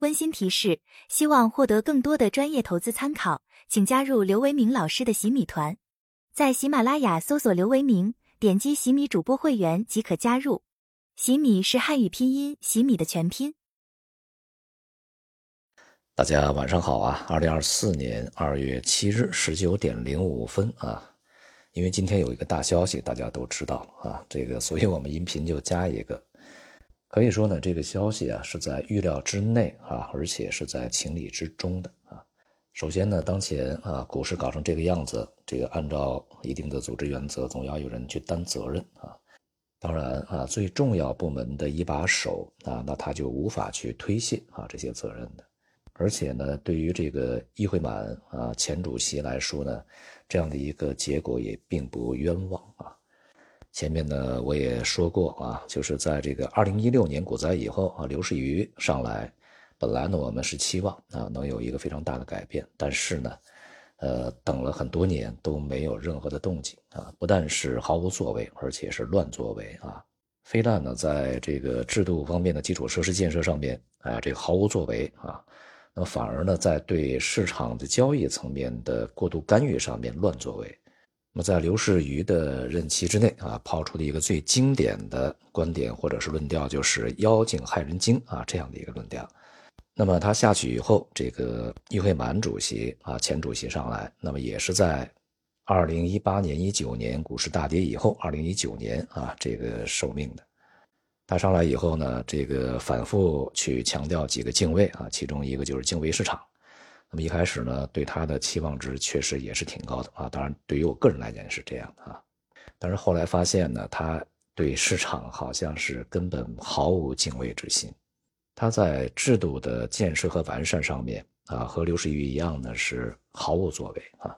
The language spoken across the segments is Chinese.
温馨提示：希望获得更多的专业投资参考，请加入刘维明老师的洗米团，在喜马拉雅搜索刘维明，点击洗米主播会员即可加入。洗米是汉语拼音洗米的全拼。大家晚上好啊！二零二四年二月七日十九点零五分啊，因为今天有一个大消息，大家都知道了啊，这个，所以我们音频就加一个。可以说呢，这个消息啊是在预料之内啊，而且是在情理之中的啊。首先呢，当前啊股市搞成这个样子，这个按照一定的组织原则，总要有人去担责任啊。当然啊，最重要部门的一把手啊，那他就无法去推卸啊这些责任的。而且呢，对于这个议会满啊前主席来说呢，这样的一个结果也并不冤枉。前面呢，我也说过啊，就是在这个二零一六年股灾以后啊，刘士余上来，本来呢我们是期望啊能有一个非常大的改变，但是呢，呃，等了很多年都没有任何的动静啊，不但是毫无作为，而且是乱作为啊，非但呢在这个制度方面的基础设施建设上面啊这个毫无作为啊，那么反而呢在对市场的交易层面的过度干预上面乱作为。那么在刘士余的任期之内啊，抛出的一个最经典的观点或者是论调，就是“妖精害人精”啊这样的一个论调。那么他下去以后，这个易会满主席啊前主席上来，那么也是在二零一八年、一九年股市大跌以后，二零一九年啊这个受命的。他上来以后呢，这个反复去强调几个敬畏啊，其中一个就是敬畏市场。那么一开始呢，对他的期望值确实也是挺高的啊。当然，对于我个人来讲是这样的啊。但是后来发现呢，他对市场好像是根本毫无敬畏之心。他在制度的建设和完善上面啊，和刘士余一样呢，是毫无作为啊。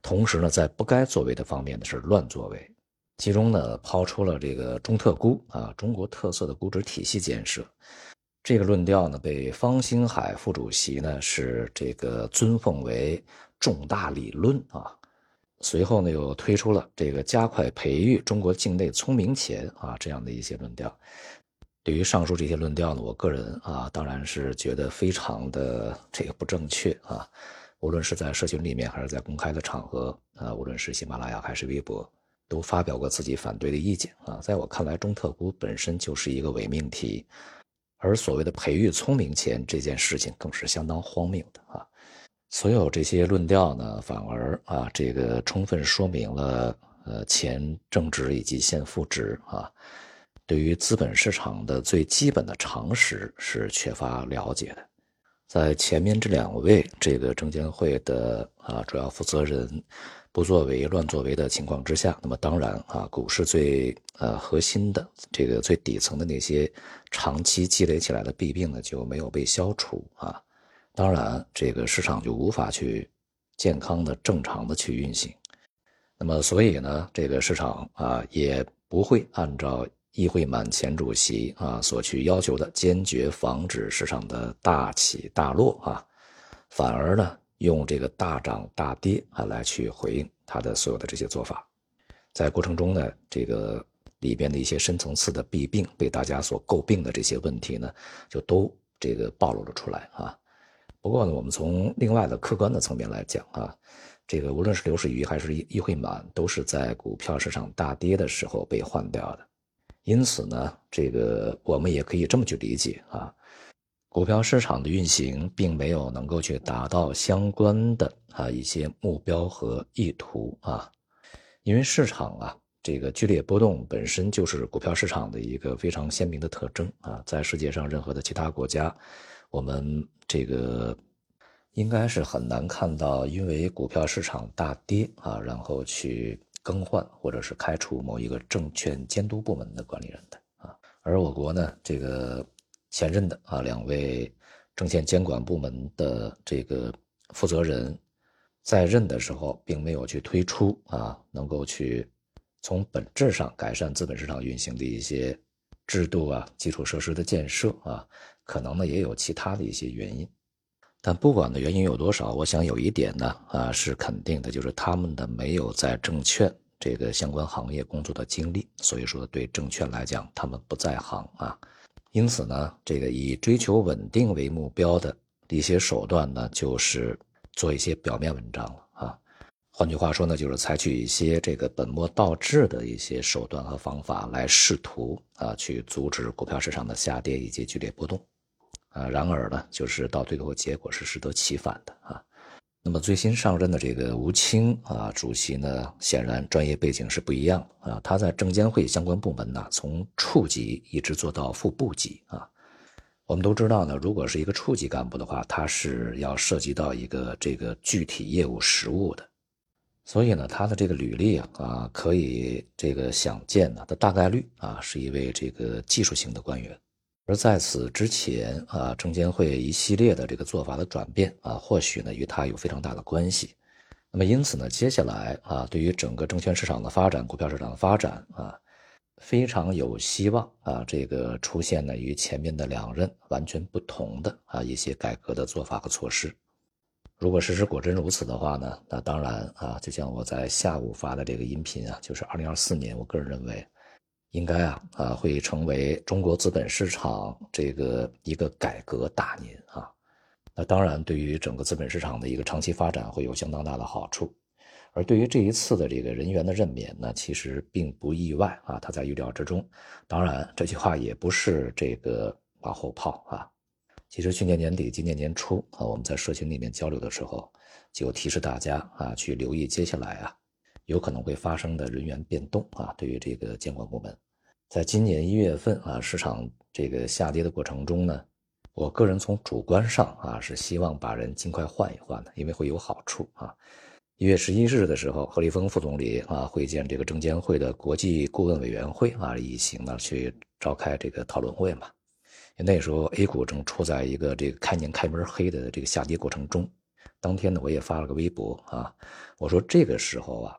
同时呢，在不该作为的方面呢，是乱作为。其中呢，抛出了这个中特估啊，中国特色的估值体系建设。这个论调呢，被方兴海副主席呢是这个尊奉为重大理论啊。随后呢，又推出了这个加快培育中国境内聪明钱啊这样的一些论调。对于上述这些论调呢，我个人啊当然是觉得非常的这个不正确啊。无论是在社群里面，还是在公开的场合啊，无论是喜马拉雅还是微博，都发表过自己反对的意见啊。在我看来，中特估本身就是一个伪命题。而所谓的培育聪明钱这件事情更是相当荒谬的啊！所有这些论调呢，反而啊，这个充分说明了呃钱正值以及现负值啊，对于资本市场的最基本的常识是缺乏了解的。在前面这两位这个证监会的啊主要负责人。不作为、乱作为的情况之下，那么当然啊，股市最呃核心的这个最底层的那些长期积累起来的弊病呢，就没有被消除啊。当然，这个市场就无法去健康的、正常的去运行。那么，所以呢，这个市场啊，也不会按照议会满前主席啊所去要求的，坚决防止市场的大起大落啊，反而呢。用这个大涨大跌啊来去回应他的所有的这些做法，在过程中呢，这个里边的一些深层次的弊病被大家所诟病的这些问题呢，就都这个暴露了出来啊。不过呢，我们从另外的客观的层面来讲啊，这个无论是刘士余还是议会满，都是在股票市场大跌的时候被换掉的。因此呢，这个我们也可以这么去理解啊。股票市场的运行并没有能够去达到相关的啊一些目标和意图啊，因为市场啊这个剧烈波动本身就是股票市场的一个非常鲜明的特征啊，在世界上任何的其他国家，我们这个应该是很难看到因为股票市场大跌啊，然后去更换或者是开除某一个证券监督部门的管理人的啊，而我国呢这个。前任的啊两位证券监管部门的这个负责人，在任的时候并没有去推出啊能够去从本质上改善资本市场运行的一些制度啊基础设施的建设啊，可能呢也有其他的一些原因，但不管的原因有多少，我想有一点呢啊是肯定的，就是他们的没有在证券这个相关行业工作的经历，所以说对证券来讲他们不在行啊。因此呢，这个以追求稳定为目标的一些手段呢，就是做一些表面文章了啊。换句话说呢，就是采取一些这个本末倒置的一些手段和方法来试图啊去阻止股票市场的下跌以及剧烈波动，啊，然而呢，就是到最后结果是适得其反的啊。那么最新上任的这个吴清啊主席呢，显然专业背景是不一样啊。他在证监会相关部门呢，从处级一直做到副部级啊。我们都知道呢，如果是一个处级干部的话，他是要涉及到一个这个具体业务实务的。所以呢，他的这个履历啊啊，可以这个想见呢，他大概率啊是一位这个技术型的官员。而在此之前啊，证监会一系列的这个做法的转变啊，或许呢与它有非常大的关系。那么因此呢，接下来啊，对于整个证券市场的发展、股票市场的发展啊，非常有希望啊，这个出现呢与前面的两任完全不同的啊一些改革的做法和措施。如果事实果真如此的话呢，那当然啊，就像我在下午发的这个音频啊，就是二零二四年，我个人认为，应该啊啊会成为中国资本市场这个一个改革大年啊。那当然，对于整个资本市场的一个长期发展会有相当大的好处。而对于这一次的这个人员的任免呢，其实并不意外啊，他在预料之中。当然，这句话也不是这个马后炮啊。其实去年年底、今年年初啊，我们在社群里面交流的时候，就提示大家啊，去留意接下来啊，有可能会发生的人员变动啊。对于这个监管部门，在今年一月份啊，市场这个下跌的过程中呢，我个人从主观上啊，是希望把人尽快换一换的，因为会有好处啊。一月十一日的时候，何立峰副总理啊会见这个证监会的国际顾问委员会啊，一行呢去召开这个讨论会嘛。那时候 A 股正处在一个这个开年开门黑的这个下跌过程中，当天呢我也发了个微博啊，我说这个时候啊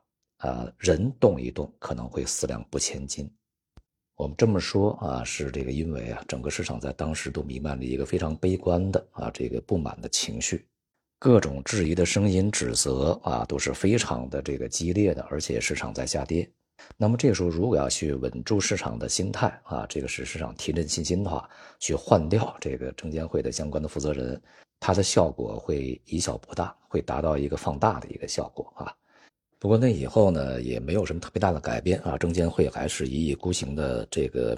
啊人动一动可能会四两拨千斤。我们这么说啊，是这个因为啊整个市场在当时都弥漫着一个非常悲观的啊这个不满的情绪，各种质疑的声音、指责啊都是非常的这个激烈的，而且市场在下跌。那么这个时候，如果要去稳住市场的心态啊，这个使市场提振信心的话，去换掉这个证监会的相关的负责人，它的效果会以小博大，会达到一个放大的一个效果啊。不过那以后呢，也没有什么特别大的改变啊，证监会还是一意孤行的这个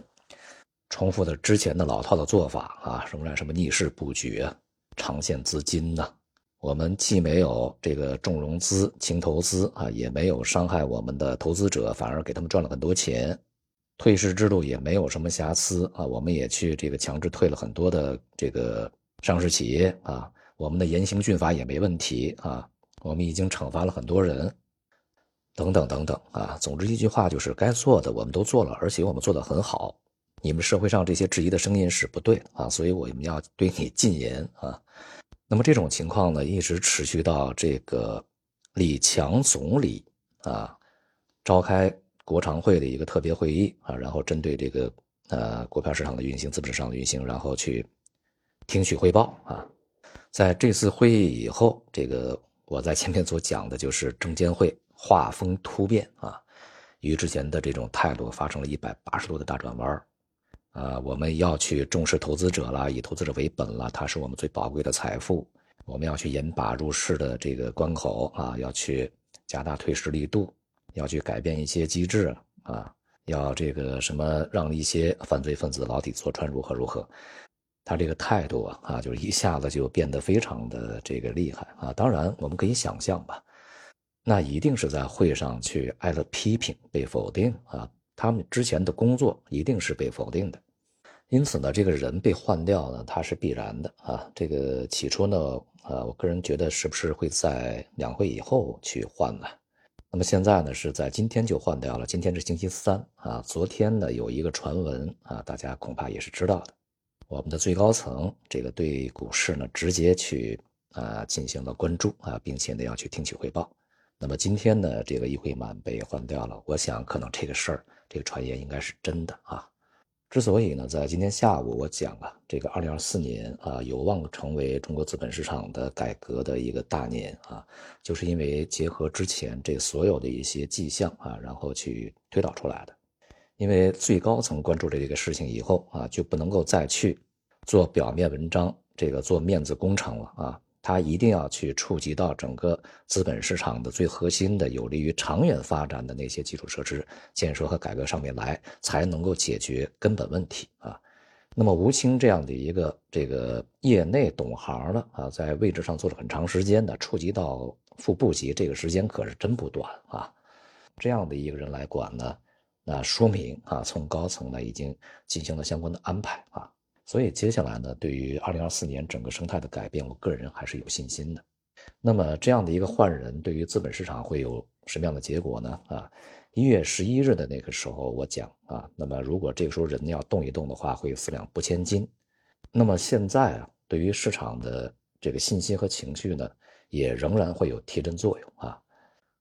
重复的之前的老套的做法啊，仍然什么逆势布局啊，长线资金呐。我们既没有这个重融资轻投资啊，也没有伤害我们的投资者，反而给他们赚了很多钱。退市制度也没有什么瑕疵啊，我们也去这个强制退了很多的这个上市企业啊。我们的严刑峻法也没问题啊，我们已经惩罚了很多人，等等等等啊。总之一句话就是，该做的我们都做了，而且我们做得很好。你们社会上这些质疑的声音是不对啊，所以我们要对你禁言啊。那么这种情况呢，一直持续到这个李强总理啊召开国常会的一个特别会议啊，然后针对这个呃股票市场的运行、资本市场的运行，然后去听取汇报啊。在这次会议以后，这个我在前面所讲的就是证监会画风突变啊，与之前的这种态度发生了一百八十度的大转弯啊，我们要去重视投资者了，以投资者为本了，它是我们最宝贵的财富。我们要去严把入市的这个关口啊，要去加大退市力度，要去改变一些机制啊，要这个什么让一些犯罪分子牢底坐穿，如何如何？他这个态度啊啊，就是一下子就变得非常的这个厉害啊。当然，我们可以想象吧，那一定是在会上去挨了批评，被否定啊。他们之前的工作一定是被否定的。因此呢，这个人被换掉呢，他是必然的啊。这个起初呢，呃，我个人觉得是不是会在两会以后去换呢？那么现在呢，是在今天就换掉了。今天是星期三啊。昨天呢，有一个传闻啊，大家恐怕也是知道的。我们的最高层这个对股市呢，直接去啊进行了关注啊，并且呢要去听取汇报。那么今天呢，这个议会满被换掉了，我想可能这个事儿，这个传言应该是真的啊。之所以呢，在今天下午我讲啊，这个二零二四年啊，有望成为中国资本市场的改革的一个大年啊，就是因为结合之前这所有的一些迹象啊，然后去推导出来的。因为最高层关注这个事情以后啊，就不能够再去做表面文章，这个做面子工程了啊。他一定要去触及到整个资本市场的最核心的、有利于长远发展的那些基础设施建设和改革上面来，才能够解决根本问题啊。那么吴清这样的一个这个业内懂行的啊，在位置上做了很长时间的，触及到副部级，这个时间可是真不短啊。这样的一个人来管呢？那说明啊，从高层呢已经进行了相关的安排啊，所以接下来呢，对于二零二四年整个生态的改变，我个人还是有信心的。那么这样的一个换人，对于资本市场会有什么样的结果呢？啊，一月十一日的那个时候我讲啊，那么如果这个时候人要动一动的话，会四两拨千斤。那么现在啊，对于市场的这个信心和情绪呢，也仍然会有提振作用啊。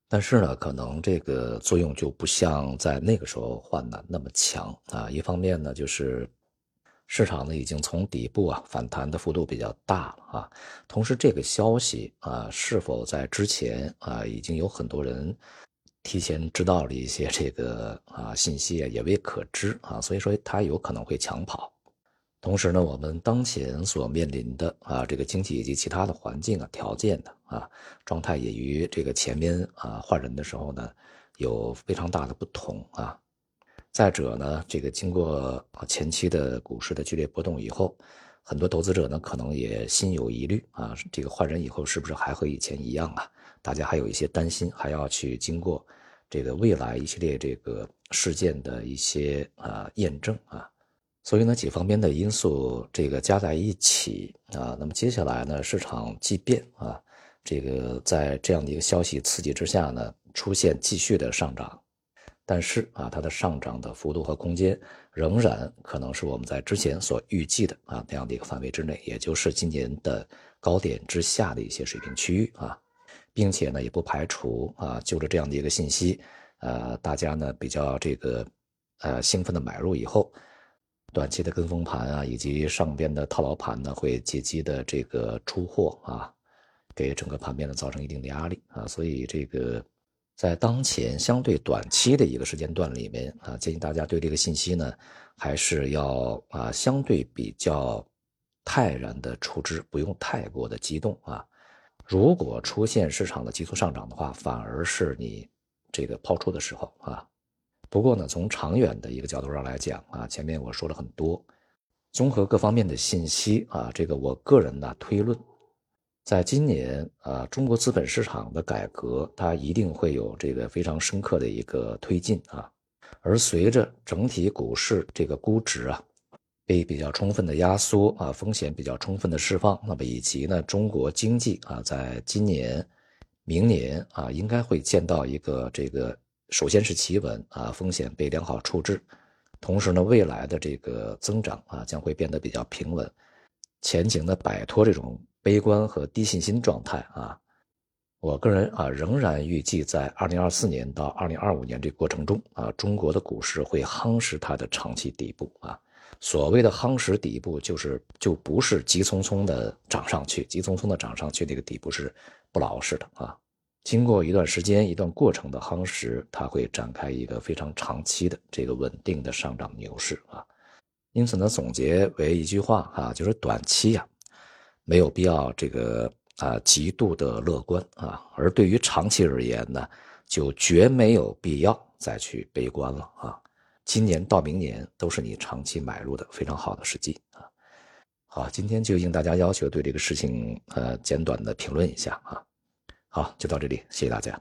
但是呢，可能这个作用就不像在那个时候换的那么强啊。一方面呢，就是市场呢已经从底部啊反弹的幅度比较大了啊。同时，这个消息啊是否在之前啊已经有很多人提前知道了一些这个啊信息啊，也未可知啊。所以说，它有可能会抢跑。同时呢，我们当前所面临的啊这个经济以及其他的环境啊条件的啊状态，也与这个前面啊换人的时候呢有非常大的不同啊。再者呢，这个经过前期的股市的剧烈波动以后，很多投资者呢可能也心有疑虑啊，这个换人以后是不是还和以前一样啊？大家还有一些担心，还要去经过这个未来一系列这个事件的一些啊验证啊。所以呢，几方面的因素这个加在一起啊，那么接下来呢，市场即便啊，这个在这样的一个消息刺激之下呢，出现继续的上涨，但是啊，它的上涨的幅度和空间仍然可能是我们在之前所预计的啊那样的一个范围之内，也就是今年的高点之下的一些水平区域啊，并且呢，也不排除啊，就着这样的一个信息，呃，大家呢比较这个呃兴奋的买入以后。短期的跟风盘啊，以及上边的套牢盘呢，会借机的这个出货啊，给整个盘面呢造成一定的压力啊。所以这个在当前相对短期的一个时间段里面啊，建议大家对这个信息呢，还是要啊相对比较泰然的处置，不用太过的激动啊。如果出现市场的急速上涨的话，反而是你这个抛出的时候啊。不过呢，从长远的一个角度上来讲啊，前面我说了很多，综合各方面的信息啊，这个我个人呢推论，在今年啊，中国资本市场的改革它一定会有这个非常深刻的一个推进啊，而随着整体股市这个估值啊被比较充分的压缩啊，风险比较充分的释放，那么以及呢，中国经济啊，在今年、明年啊，应该会见到一个这个。首先是企稳啊，风险被良好处置，同时呢，未来的这个增长啊将会变得比较平稳，前景呢摆脱这种悲观和低信心状态啊。我个人啊仍然预计在二零二四年到二零二五年这过程中啊，中国的股市会夯实它的长期底部啊。所谓的夯实底部，就是就不是急匆匆的涨上去，急匆匆的涨上去，那个底部是不老实的啊。经过一段时间、一段过程的夯实，它会展开一个非常长期的这个稳定的上涨牛市啊。因此呢，总结为一句话啊，就是短期呀，没有必要这个啊极度的乐观啊，而对于长期而言呢，就绝没有必要再去悲观了啊。今年到明年都是你长期买入的非常好的时机啊。好，今天就应大家要求，对这个事情呃简短的评论一下啊。好，就到这里，谢谢大家。